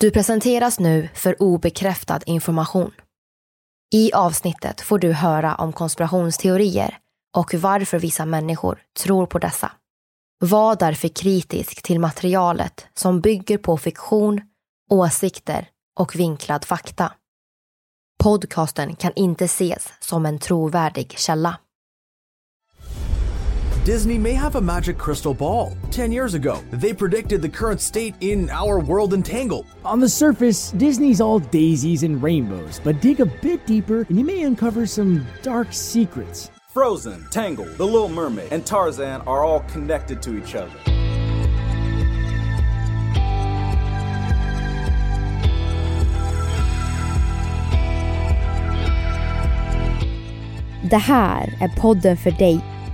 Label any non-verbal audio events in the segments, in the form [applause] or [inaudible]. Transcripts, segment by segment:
Du presenteras nu för obekräftad information. I avsnittet får du höra om konspirationsteorier och varför vissa människor tror på dessa. Var därför kritisk till materialet som bygger på fiktion, åsikter och vinklad fakta. Podcasten kan inte ses som en trovärdig källa. Disney may have a magic crystal ball. 10 years ago, they predicted the current state in Our World Entangled. On the surface, Disney's all daisies and rainbows, but dig a bit deeper and you may uncover some dark secrets. Frozen, Tangled, The Little Mermaid, and Tarzan are all connected to each other. Det här är podden för dig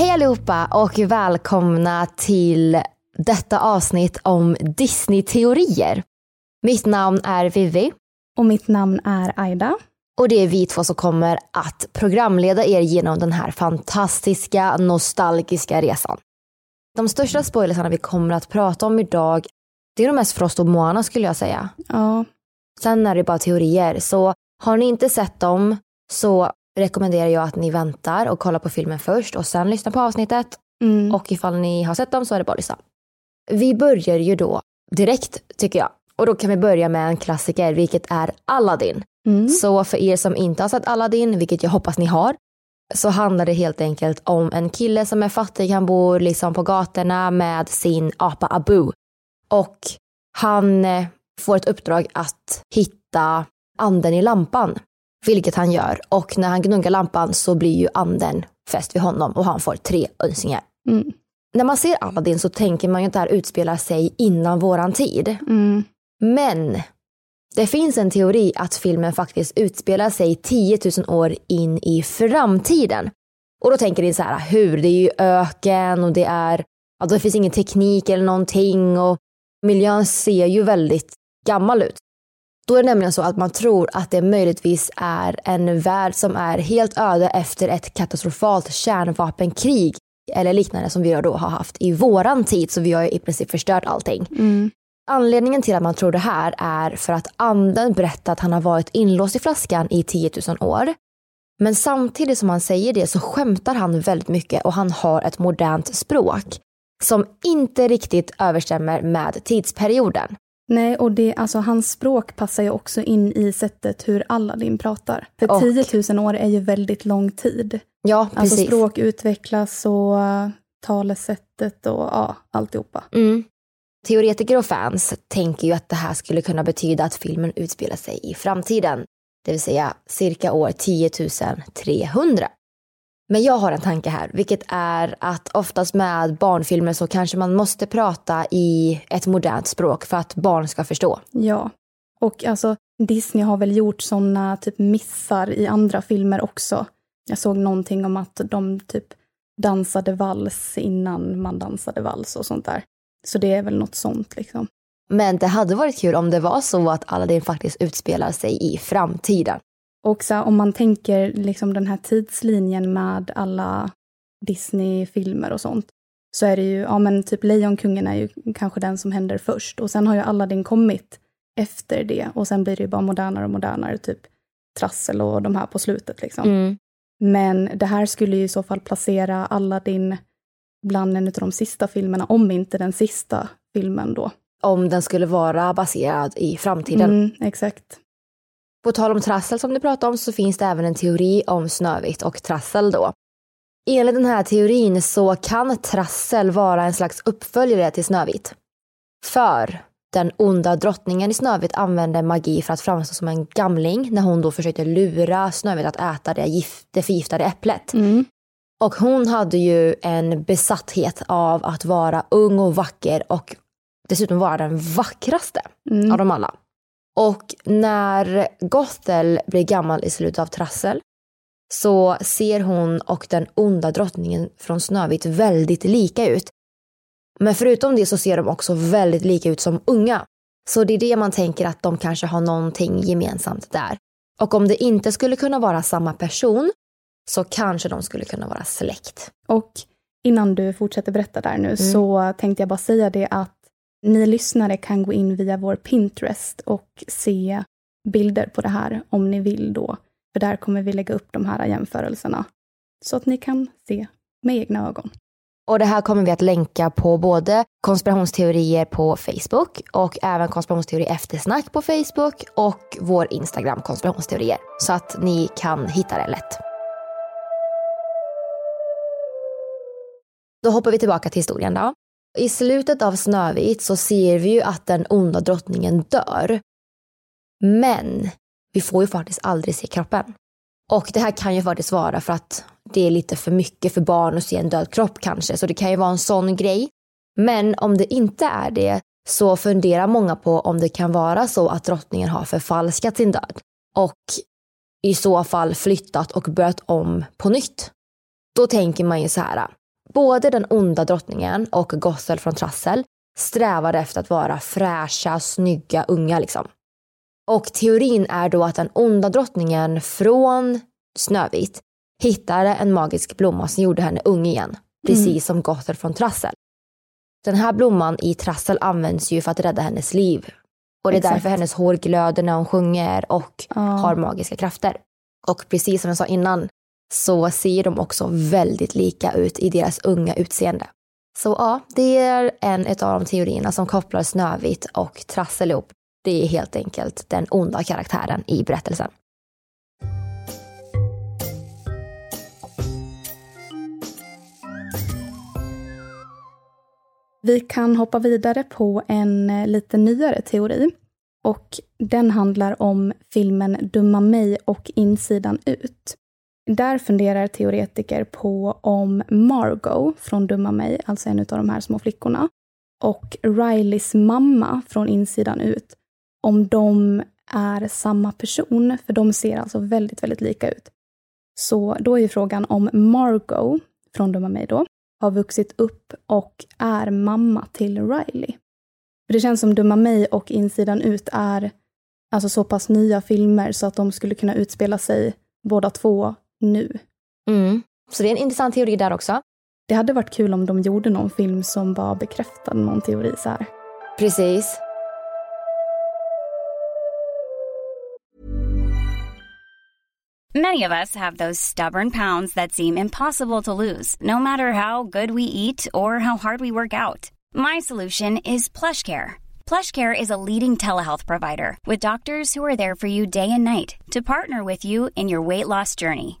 Hej allihopa och välkomna till detta avsnitt om Disney-teorier. Mitt namn är Vivi. Och mitt namn är Aida. Och det är vi två som kommer att programleda er genom den här fantastiska, nostalgiska resan. De största spoilersarna vi kommer att prata om idag, det är de mest Frost och Moana skulle jag säga. Ja. Sen är det bara teorier, så har ni inte sett dem så rekommenderar jag att ni väntar och kollar på filmen först och sen lyssnar på avsnittet. Mm. Och ifall ni har sett dem så är det bara att lyssna. Vi börjar ju då direkt tycker jag. Och då kan vi börja med en klassiker, vilket är Aladdin. Mm. Så för er som inte har sett Aladdin, vilket jag hoppas ni har, så handlar det helt enkelt om en kille som är fattig. Han bor liksom på gatorna med sin apa Abu. Och han eh, får ett uppdrag att hitta anden i lampan. Vilket han gör. Och när han gnuggar lampan så blir ju anden fäst vid honom och han får tre önskningar. Mm. När man ser Aladdin så tänker man ju att det här utspelar sig innan våran tid. Mm. Men det finns en teori att filmen faktiskt utspelar sig 10 000 år in i framtiden. Och då tänker ni så här, hur? Det är ju öken och det är, ja, det finns ingen teknik eller någonting och miljön ser ju väldigt gammal ut. Då är det nämligen så att man tror att det möjligtvis är en värld som är helt öde efter ett katastrofalt kärnvapenkrig eller liknande som vi då har haft i våran tid, så vi har i princip förstört allting. Mm. Anledningen till att man tror det här är för att anden berättar att han har varit inlåst i flaskan i 10 000 år. Men samtidigt som han säger det så skämtar han väldigt mycket och han har ett modernt språk som inte riktigt överstämmer med tidsperioden. Nej, och det, alltså, hans språk passar ju också in i sättet hur Aladdin pratar. För Och- 10 000 år är ju väldigt lång tid. Ja, Alltså precis. språk utvecklas och uh, talesättet och ja, alltihopa. Mm. Teoretiker och fans tänker ju att det här skulle kunna betyda att filmen utspelar sig i framtiden, det vill säga cirka år 10 300. Men jag har en tanke här, vilket är att oftast med barnfilmer så kanske man måste prata i ett modernt språk för att barn ska förstå. Ja, och alltså Disney har väl gjort sådana typ missar i andra filmer också. Jag såg någonting om att de typ dansade vals innan man dansade vals och sånt där. Så det är väl något sånt liksom. Men det hade varit kul om det var så att Aladdin faktiskt utspelar sig i framtiden. Och så om man tänker liksom den här tidslinjen med alla Disney-filmer och sånt, så är det ju, ja men typ Lejonkungen är ju kanske den som händer först och sen har ju Aladdin kommit efter det och sen blir det ju bara modernare och modernare, typ Trassel och de här på slutet liksom. Mm. Men det här skulle ju i så fall placera Aladdin bland en av de sista filmerna, om inte den sista filmen då. Om den skulle vara baserad i framtiden. Mm, exakt. På tal om trassel som du pratade om så finns det även en teori om Snövit och trassel då. Enligt den här teorin så kan trassel vara en slags uppföljare till Snövit. För den onda drottningen i Snövit använde magi för att framstå som en gamling när hon då försökte lura Snövit att äta det, gift, det förgiftade äpplet. Mm. Och hon hade ju en besatthet av att vara ung och vacker och dessutom vara den vackraste Mm. av dem alla. Och när Gothel blir gammal i slutet av Trassel så ser hon och den onda drottningen från Snövit väldigt lika ut. Men förutom det så ser de också väldigt lika ut som unga. Så det är det man tänker att de kanske har någonting gemensamt där. Och om det inte skulle kunna vara samma person så kanske de skulle kunna vara släkt. Och innan du fortsätter berätta där nu så tänkte jag bara säga det att ni lyssnare kan gå in via vår Pinterest och se bilder på det här om ni vill då. För där kommer vi lägga upp de här jämförelserna. Så att ni kan se med egna ögon. Och det här kommer vi att länka på både konspirationsteorier på Facebook och även konspirationsteori eftersnack på Facebook och vår Instagram konspirationsteorier. Så att ni kan hitta det lätt. Då hoppar vi tillbaka till historien då. I slutet av Snövit så ser vi ju att den onda drottningen dör. Men vi får ju faktiskt aldrig se kroppen. Och det här kan ju faktiskt vara för att det är lite för mycket för barn att se en död kropp kanske, så det kan ju vara en sån grej. Men om det inte är det så funderar många på om det kan vara så att drottningen har förfalskat sin död och i så fall flyttat och börjat om på nytt. Då tänker man ju så här. Både den onda drottningen och Gothel från Trassel strävar efter att vara fräscha, snygga, unga liksom. Och teorin är då att den onda drottningen från Snövit hittade en magisk blomma som gjorde henne ung igen. Precis som Gothel från Trassel. Den här blomman i Trassel används ju för att rädda hennes liv. Och det är Exakt. därför hennes hår glöder när hon sjunger och Ja. har magiska krafter. Och precis som jag sa innan så ser de också väldigt lika ut i deras unga utseende. Så ja, det är en av de teorierna som kopplar Snövit och Trassel ihop. Det är helt enkelt den onda karaktären i berättelsen. Vi kan hoppa vidare på en eh, lite nyare teori. Och den handlar om filmen Dumma mig och Insidan ut. Där funderar teoretiker på om Margot från Dumma mig, alltså en av de här små flickorna, och Rileys mamma från Insidan ut, om de är samma person, för de ser alltså väldigt, väldigt lika ut. Så då är ju frågan om Margot från Dumma mig då, har vuxit upp och är mamma till Riley. För det känns som Dumma mig och Insidan ut är alltså så pass nya filmer så att de skulle kunna utspela sig båda två nu. Mm. Så det är en intressant teori där också. Det hade varit kul om de gjorde någon film som bara bekräftade någon teori så här. Precis. Many of us have those stubborn pounds that seem impossible to lose, no matter how good we eat or how hard we work out. My solution is PlushCare. PlushCare is a leading telehealth provider with doctors who are there for you day and night to partner with you in your weight loss journey.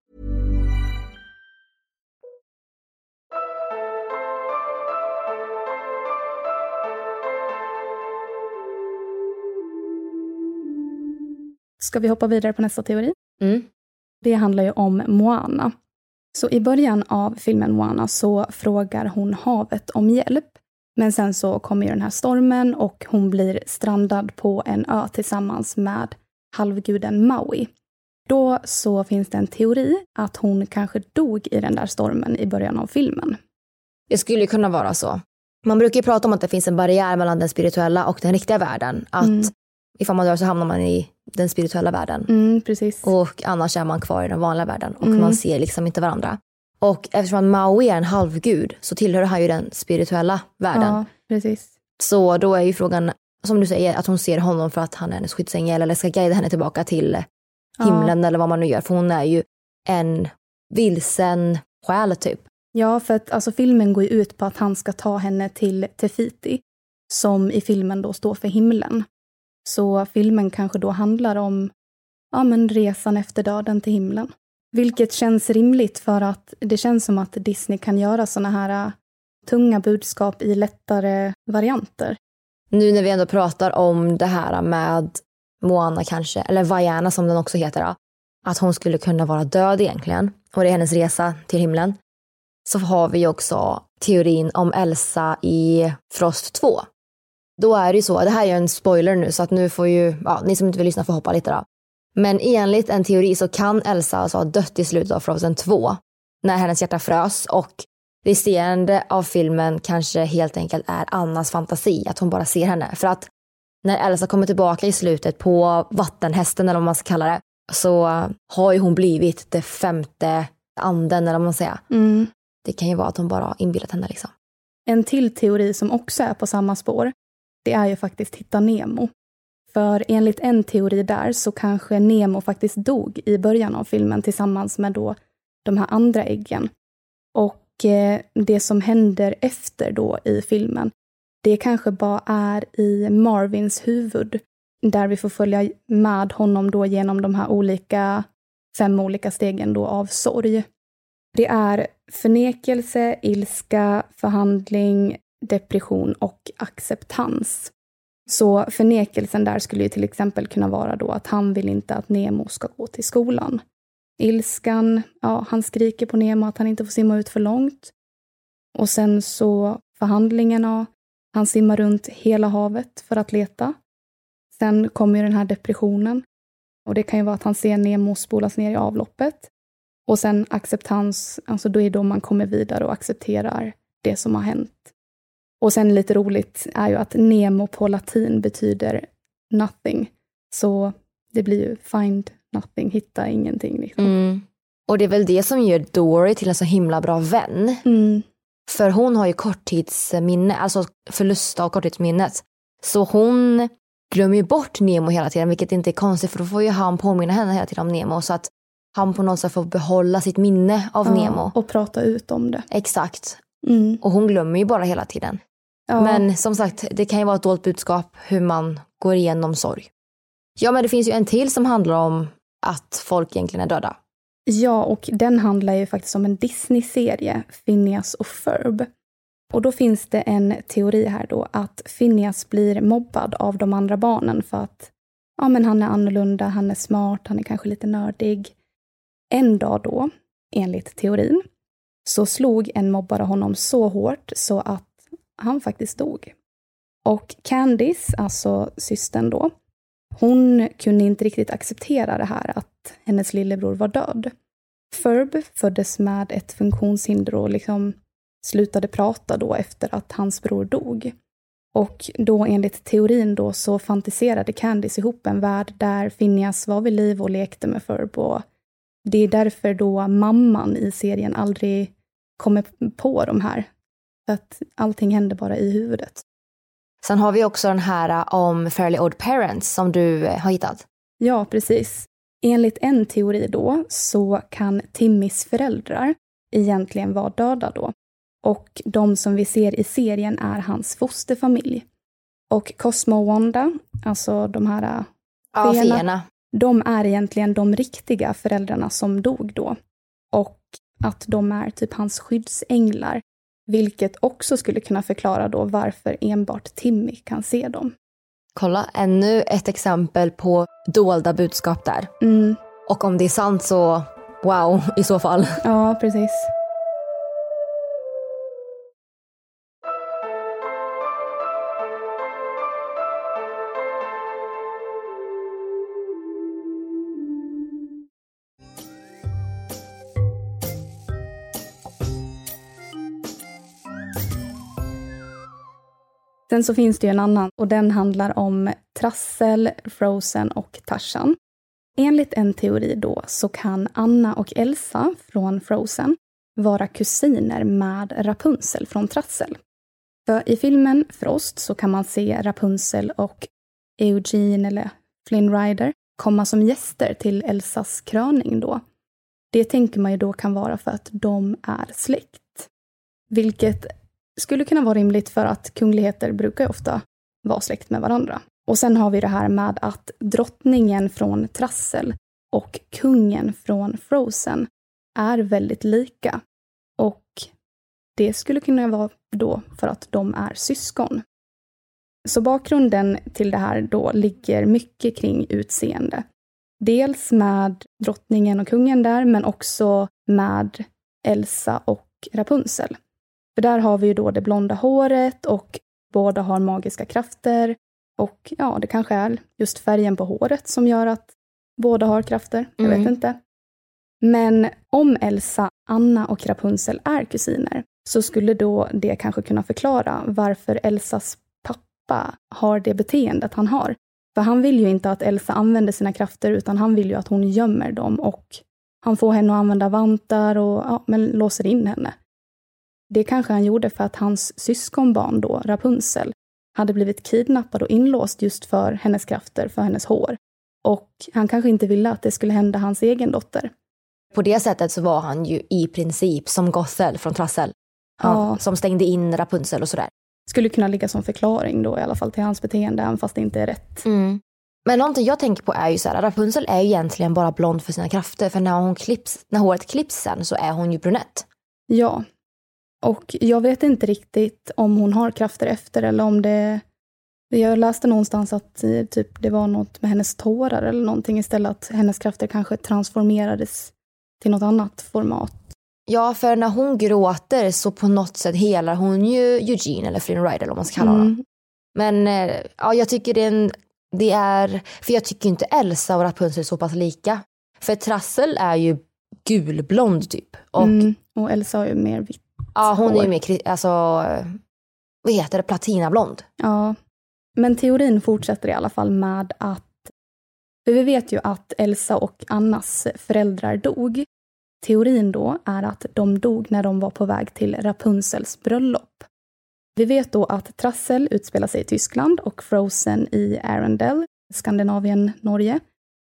Ska vi hoppa vidare på nästa teori? Mm. Det handlar ju om Moana. Så i början av filmen Moana så frågar hon havet om hjälp. Men sen så kommer ju den här stormen och hon blir strandad på en ö tillsammans med halvguden Maui. Då så finns det en teori att hon kanske dog i den där stormen i början av filmen. Det skulle kunna vara så. Man brukar ju prata om att det finns en barriär mellan den spirituella och den riktiga världen. Att Mm. ifall man dör så hamnar man i den spirituella världen. Mm. Och annars är man kvar i den vanliga världen och Mm. man ser liksom inte varandra. Och eftersom Maui är en halvgud så tillhör han ju den spirituella världen. Ja. Så då är ju frågan, som du säger, att hon ser honom för att han är hennes skyddsängel eller ska guida henne tillbaka till Ja. himlen eller vad man nu gör. För hon är ju en vilsen själ typ. Ja, för att alltså, filmen går ju ut på att han ska ta henne till Tefiti, som i filmen då står för himlen. Så filmen kanske då handlar om ja, men resan efter döden till himlen. Vilket känns rimligt för att det känns som att Disney kan göra såna här äh, tunga budskap i lättare varianter. Nu när vi ändå pratar om det här med Moana kanske, eller Vaiana som den också heter, då, att hon skulle kunna vara död egentligen och det är hennes resa till himlen. Så har vi också teorin om Elsa i Frost 2. Då är det ju så, det här är ju en spoiler nu så att nu får ju, ja, ni som inte vill lyssna får hoppa lite då. Men enligt en teori så kan Elsa alltså ha dött i slutet av Frozen 2 när hennes hjärta frös och resterande av filmen kanske helt enkelt är Annas fantasi, att hon bara ser henne. För att när Elsa kommer tillbaka i slutet på vattenhästen eller vad man ska kalla det, så har ju hon blivit det femte anden eller vad man säger. Mm. Det kan ju vara att hon bara har inbillat henne liksom. En till teori som också är på samma spår, det är ju faktiskt Hitta Nemo. För enligt en teori där så kanske Nemo faktiskt dog i början av filmen tillsammans med då de här andra äggen. Och eh, det som händer efter då i filmen, det kanske bara är i Marvins huvud, där vi får följa med honom då genom de här olika, fem olika stegen då av sorg. Det är förnekelse, ilska, förhandling, depression och acceptans. Så förnekelsen där skulle ju till exempel kunna vara då att han vill inte att Nemo ska gå till skolan. Ilskan, ja, han skriker på Nemo att han inte får simma ut för långt. Och sen så förhandlingarna, han simmar runt hela havet för att leta. Sen kommer ju den här depressionen. Och det kan ju vara att han ser Nemo spolas ner i avloppet. Och sen acceptans, alltså då är det då man kommer vidare och accepterar det som har hänt. Och sen lite roligt är ju att Nemo på latin betyder nothing. Så det blir ju find nothing, hitta ingenting. Liksom. Mm. Och det är väl det som gör Dory till en så himla bra vän. Mm. För hon har ju korttidsminne, alltså förlust av korttidsminnet. Så hon glömmer ju bort Nemo hela tiden, vilket inte är konstigt för då får ju han påminna henne hela tiden om Nemo. Så att han på något sätt får behålla sitt minne av Ja, Nemo. Och prata ut om det. Exakt. Mm. Och hon glömmer ju bara hela tiden. Ja. Men som sagt, det kan ju vara ett dolt budskap hur man går igenom sorg. Ja, men det finns ju en till som handlar om att folk egentligen är döda. Ja, och den handlar ju faktiskt om en Disney-serie, Phineas och Ferb. Och då finns det en teori här då att Phineas blir mobbad av de andra barnen för att ja, men han är annorlunda, han är smart, han är kanske lite nördig. En dag då, enligt teorin, så slog en mobbare honom så hårt så att han faktiskt dog. Och Candice, alltså systern då, hon kunde inte riktigt acceptera det här att hennes lillebror var död. Ferb föddes med ett funktionshinder och liksom slutade prata då efter att hans bror dog. Och då enligt teorin då så fantiserade Candice ihop en värld där Phineas var vid liv och lekte med Ferb och det är därför då mamman i serien aldrig kommer på de här. Att allting händer bara i huvudet. Sen har vi också den här äh, om Fairly Odd Parents som du äh, har hittat. Ja, precis. Enligt en teori då så kan Timmys föräldrar egentligen vara döda då. Och de som vi ser i serien är hans fosterfamilj. Och Cosmo och Wanda, alltså de här äh, Ja, feerna, de är egentligen de riktiga föräldrarna som dog då. Och att de är typ hans skyddsänglar. Vilket också skulle kunna förklara då varför enbart Timmy kan se dem. Kolla, ännu ett exempel på dolda budskap där. Mm. Och om det är sant så wow i så fall. Ja, precis. Sen så finns det ju en annan och den handlar om Trassel, Frozen och Tarzan. Enligt en teori då så kan Anna och Elsa från Frozen vara kusiner med Rapunzel från Trassel. För i filmen Frost så kan man se Rapunzel och Eugene eller Flynn Rider komma som gäster till Elsas kröning då. Det tänker man ju då kan vara för att de är släkt. Vilket skulle kunna vara rimligt för att kungligheter brukar ju ofta vara släkt med varandra. Och sen har vi det här med att drottningen från Trassel och kungen från Frozen är väldigt lika. Och det skulle kunna vara då för att de är syskon. Så bakgrunden till det här då ligger mycket kring utseende. Dels med drottningen och kungen där, men också med Elsa och Rapunzel. För där har vi ju då det blonda håret och båda har magiska krafter. Och ja, det kanske är just färgen på håret som gör att båda har krafter. Jag Mm. vet inte. Men om Elsa, Anna och Rapunzel är kusiner så skulle då det kanske kunna förklara varför Elsas pappa har det beteendet han har. För han vill ju inte att Elsa använder sina krafter utan han vill ju att hon gömmer dem och han får henne att använda vantar och ja, men låser in henne. Det kanske han gjorde för att hans syskonbarn då, Rapunzel, hade blivit kidnappad och inlåst just för hennes krafter, för hennes hår. Och han kanske inte ville att det skulle hända hans egen dotter. På det sättet så var han ju i princip som Gothel från Trassel. Ja. Som stängde in Rapunzel och sådär. Skulle kunna ligga som förklaring då i alla fall till hans beteende, även fast det inte är rätt. Mm. Men någonting jag tänker på är ju så här, Rapunzel är ju egentligen bara blond för sina krafter. För när, hon klipps, när håret klipps sen så är hon ju brunett. Ja. Och jag vet inte riktigt om hon har krafter efter eller om det... Jag läste någonstans att eh, typ, det var något med hennes tårar eller någonting istället. Att hennes krafter kanske transformerades till något annat format. Ja, för när hon gråter så på något sätt helar hon ju Eugene eller Flynn Rider eller vad man ska kalla honom. Mm. Men eh, ja, jag tycker det är, en, det är, för jag tycker inte Elsa och Rapunzel är så pass lika. För Trassel är ju gulblond typ. Och Mm. Och Elsa har ju mer vitt. Ja, hon är hår. ju mer, alltså, vad heter det, platinablond. Ja. Men teorin fortsätter i alla fall med att... För vi vet ju att Elsa och Annas föräldrar dog. teorin då är att de dog när de var på väg till Rapunzels bröllop. Vi vet då att Trassel utspelar sig i Tyskland och Frozen i Arendelle, Skandinavien, Norge.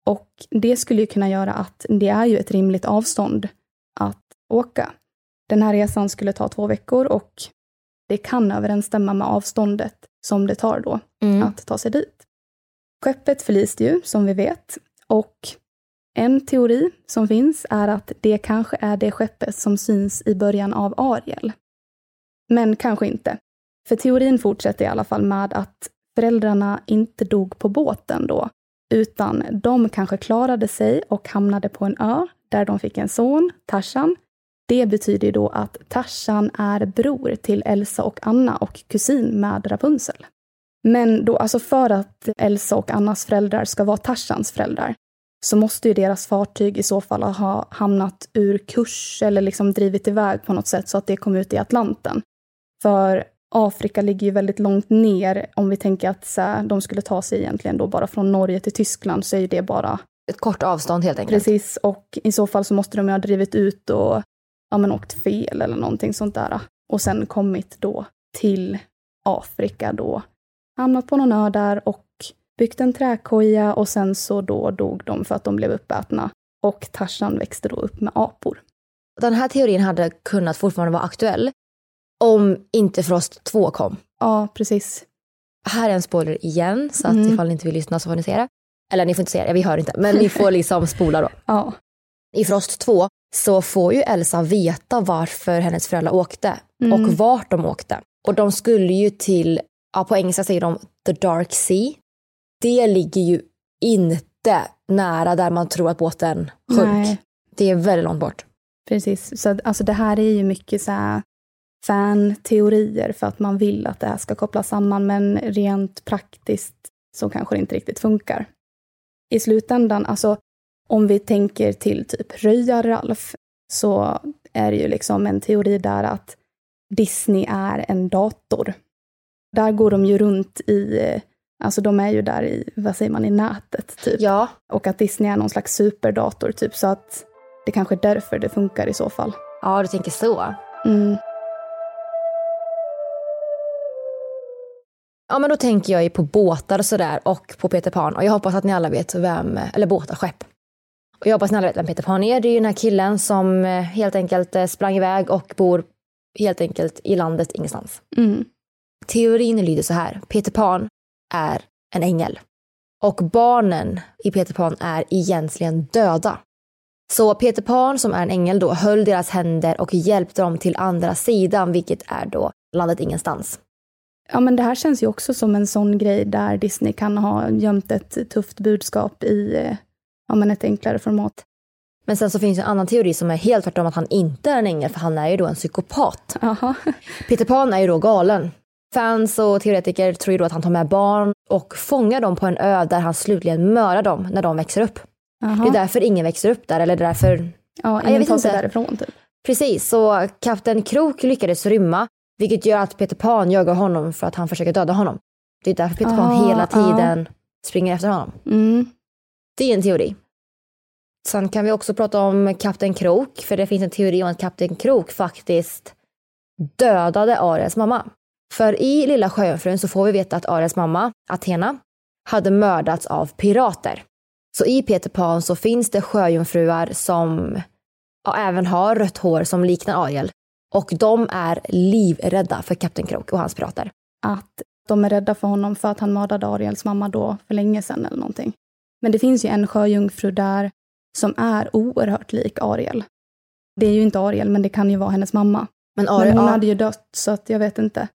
Och det skulle ju kunna göra att det är ju ett rimligt avstånd att åka. Den här resan skulle ta två veckor och det kan överensstämma med avståndet som det tar då Mm. att ta sig dit. Skeppet förliste ju, som vi vet, och en teori som finns är att det kanske är det skeppet som syns i början av Ariel. Men kanske inte. För teorin fortsätter i alla fall med att föräldrarna inte dog på båten då, utan de kanske klarade sig och hamnade på en ö där de fick en son, Tarzan. Det betyder då att Tarzan är bror till Elsa och Anna och kusin med Rapunzel. Men då, alltså för att Elsa och Annas föräldrar ska vara Tarzans föräldrar, så måste ju deras fartyg i så fall ha hamnat ur kurs eller liksom drivit iväg på något sätt så att det kom ut i Atlanten. För Afrika ligger ju väldigt långt ner. Om vi tänker att så de skulle ta sig egentligen då bara från Norge till Tyskland så är ju det bara... Ett kort avstånd helt enkelt. Precis, och i så fall så måste de ju ha drivit ut och ja, men åkt fel eller någonting sånt där. Och sen kommit då till Afrika då. Hamnat på någon ö där och byggt en träkoja och sen så då dog de för att de blev uppätna. Och Tarzan växte då upp med apor. Den här teorin hade kunnat fortfarande vara aktuell om inte Frost 2 kom. Ja, precis. Här är en spoiler igen, så att Mm. ifall ni inte vill lyssna så får ni se det. Eller ni får inte se det, vi hör inte, men ni får [laughs] liksom spola då. Ja. I Frost 2 så får ju Elsa veta varför hennes föräldrar åkte Mm. och vart de åkte. Och de skulle ju till, ja på engelska säger de the dark sea. Det ligger ju inte nära där man tror att båten sjönk. Nej. Det är väldigt långt bort. Precis, så alltså det här är ju mycket så här fan-teorier för att man vill att det här ska kopplas samman, men rent praktiskt så kanske det inte riktigt funkar. I slutändan, alltså om vi tänker till typ Röja-Ralf, så är det ju liksom en teori där att Disney är en dator. Där går de ju runt i, alltså de är ju där i, vad säger man, i nätet typ. Ja. Och att Disney är någon slags superdator typ, så att det kanske är därför det funkar i så fall. Ja, du tänker så. Mm. Ja, men då tänker jag ju på båtar och sådär och på Peter Pan. Och jag hoppas att ni alla vet vem, eller båtar, skepp. Och jag hoppas ni alla vet vem Peter Pan är. Det är ju den här killen som eh, helt enkelt eh, sprang iväg och bor helt enkelt i landet ingenstans. Mm. Teorin lyder så här. Peter Pan är en ängel. Och barnen i Peter Pan är egentligen döda. Så Peter Pan som är en ängel då höll deras händer och hjälpte dem till andra sidan, vilket är då landet ingenstans. Ja, men det här känns ju också som en sån grej där Disney kan ha gömt ett tufft budskap i eh, ja, men ett enklare format. Men sen så finns en annan teori som är helt tvärtom att han inte är en ängel för han är ju då en psykopat. Aha. Peter Pan är ju då galen. Fans och teoretiker tror ju då att han tar med barn och fångar dem på en ö där han slutligen mördar dem när de växer upp. Aha. Det är därför ingen växer upp där eller därför... Ja, jag ingen vet tar sig därifrån typ. Precis, så kapten Krok lyckades rymma vilket gör att Peter Pan jagar honom för att han försöker döda honom. Det är därför Peter Pan hela tiden springer efter honom. Mm. Det är en teori. Sen kan vi också prata om Kapten Krok, för det finns en teori om att Kapten Krok faktiskt dödade Ariels mamma. För i Lilla Sjöjungfrun så får vi veta att Ariels mamma, Athena, hade mördats av pirater. Så i Peter Pan så finns det sjöjungfruar som ja, även har rött hår som liknar Ariel. Och de är livrädda för Kapten Krok och hans pirater. Att de är rädda för honom för att han mördade Ariels mamma då för länge sedan eller någonting. Men det finns ju en sjöjungfru där som är oerhört lik Ariel. Det är ju inte Ariel, men det kan ju vara hennes mamma. Men Ariel, men hon ja. hade ju dött, så att jag vet inte.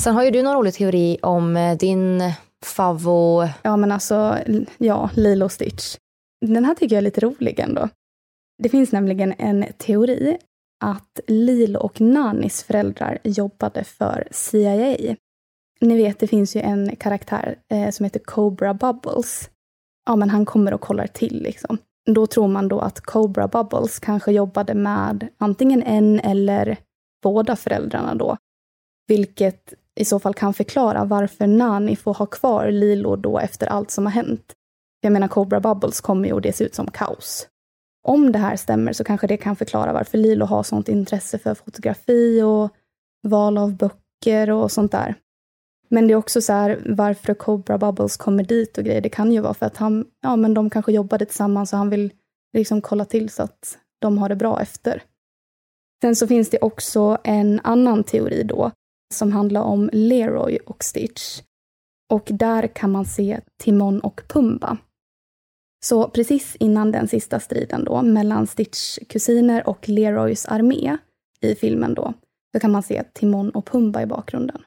Sen har ju du någon rolig teori om eh, din favvo... Ja, men alltså, ja, Lilo Stitch. Den här tycker jag är lite rolig ändå. Det finns nämligen en teori att Lilo och Nanis föräldrar jobbade för CIA. Ni vet, det finns ju en karaktär eh, som heter Cobra Bubbles. Ja, men han kommer och kollar till liksom. Då tror man då att Cobra Bubbles kanske jobbade med antingen en eller båda föräldrarna då. Vilket i så fall kan förklara varför Nani får ha kvar Lilo då efter allt som har hänt. Jag menar, Cobra Bubbles kommer ju och det ser ut som kaos. om det här stämmer så kanske det kan förklara varför Lilo har sånt intresse för fotografi och val av böcker och sånt där. Men det är också så här varför Cobra Bubbles kommer dit och grejer. Det kan ju vara för att han, ja men de kanske jobbade tillsammans och han vill liksom kolla till så att de har det bra efter. Sen så finns det också en annan teori då som handlar om Leroy och Stitch. Och där kan man se Timon och Pumba. Så precis innan den sista striden då mellan Stitch kusiner och Leroys armé i filmen då, så kan man se Timon och Pumba i bakgrunden.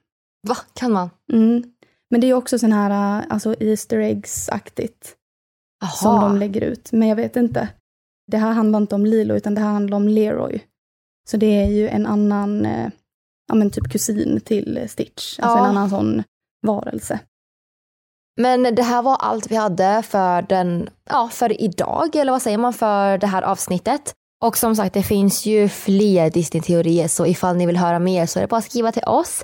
Va, kan man? Mm. Men det är också sån här alltså Easter eggs-aktigt. Som de lägger ut. Men jag vet inte. Det här handlar inte om Lilo, utan det här handlar om Leroy. Så det är ju en annan, eh, ja men typ kusin till Stitch. Alltså Ja. en annan sån varelse. Men det här var allt vi hade för, den, ja, för idag, eller vad säger man, för det här avsnittet. Och som sagt, det finns ju fler Disney-teorier, så ifall ni vill höra mer så är det bara att skriva till oss.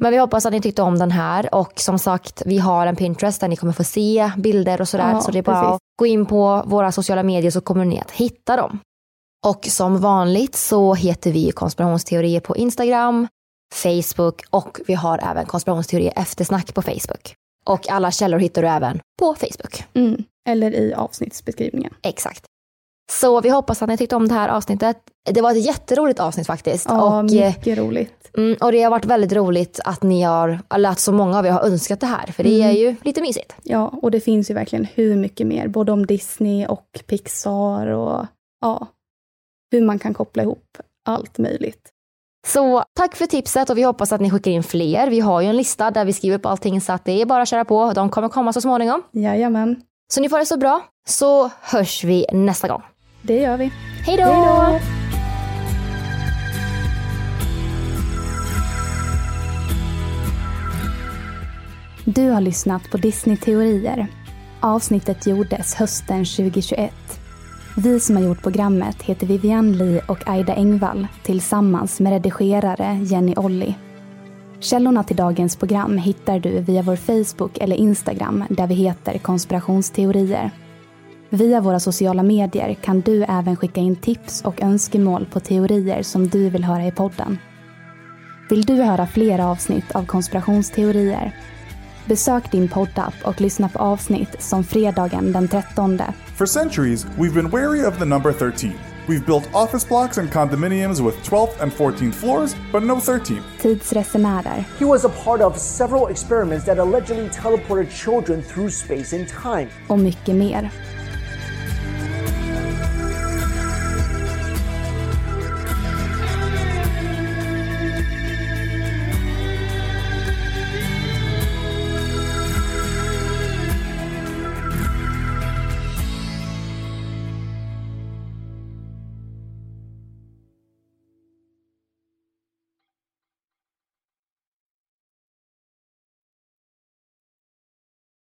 Men vi hoppas att ni tyckte om den här och som sagt, vi har en Pinterest där ni kommer få se bilder och sådär. Ja, så det är bara precis. att gå in på våra sociala medier så kommer ni att hitta dem. Och som vanligt så heter vi konspirationsteorier på Instagram, Facebook och vi har även konspirationsteorier eftersnack på Facebook. Och alla källor hittar du även på Facebook. Mm. Eller i avsnittsbeskrivningen. Exakt. Så vi hoppas att ni tyckte om det här avsnittet. Det var ett jätteroligt avsnitt faktiskt. Ja, och, eh, mycket roligt. mm, och det har varit väldigt roligt att ni har, eller att så många av er har önskat det här. För det Mm. är ju lite mysigt. Ja, och det finns ju verkligen hur mycket mer, både om Disney och Pixar och ja, hur man kan koppla ihop allt möjligt. Så tack för tipset och vi hoppas att ni skickar in fler. Vi har ju en lista där vi skriver upp allting så att det är bara att köra på. De kommer komma så småningom. Jajamän. Så ni får det så bra. Så hörs vi nästa gång. Det gör vi. Hej då! Du har lyssnat på Disney-teorier. Avsnittet gjordes hösten 2021. Vi som har gjort programmet heter Vivian Lee och Aida Engvall tillsammans med redigerare Jenny Olli. Källorna till dagens program hittar du via vår Facebook eller Instagram där vi heter konspirationsteorier. Via våra sociala medier kan du även skicka in tips och önskemål på teorier som du vill höra i podden. Vill du höra fler avsnitt av konspirationsteorier? Besök din poddapp och lyssna på avsnitt som fredagen den 13. For centuries, we've been wary of the number 13. We've built office blocks and condominiums with 12th and 14th floors, but no 13th. Tidsresenärer. He was a part of several experiments that allegedly teleported children through space and time. och mycket mer.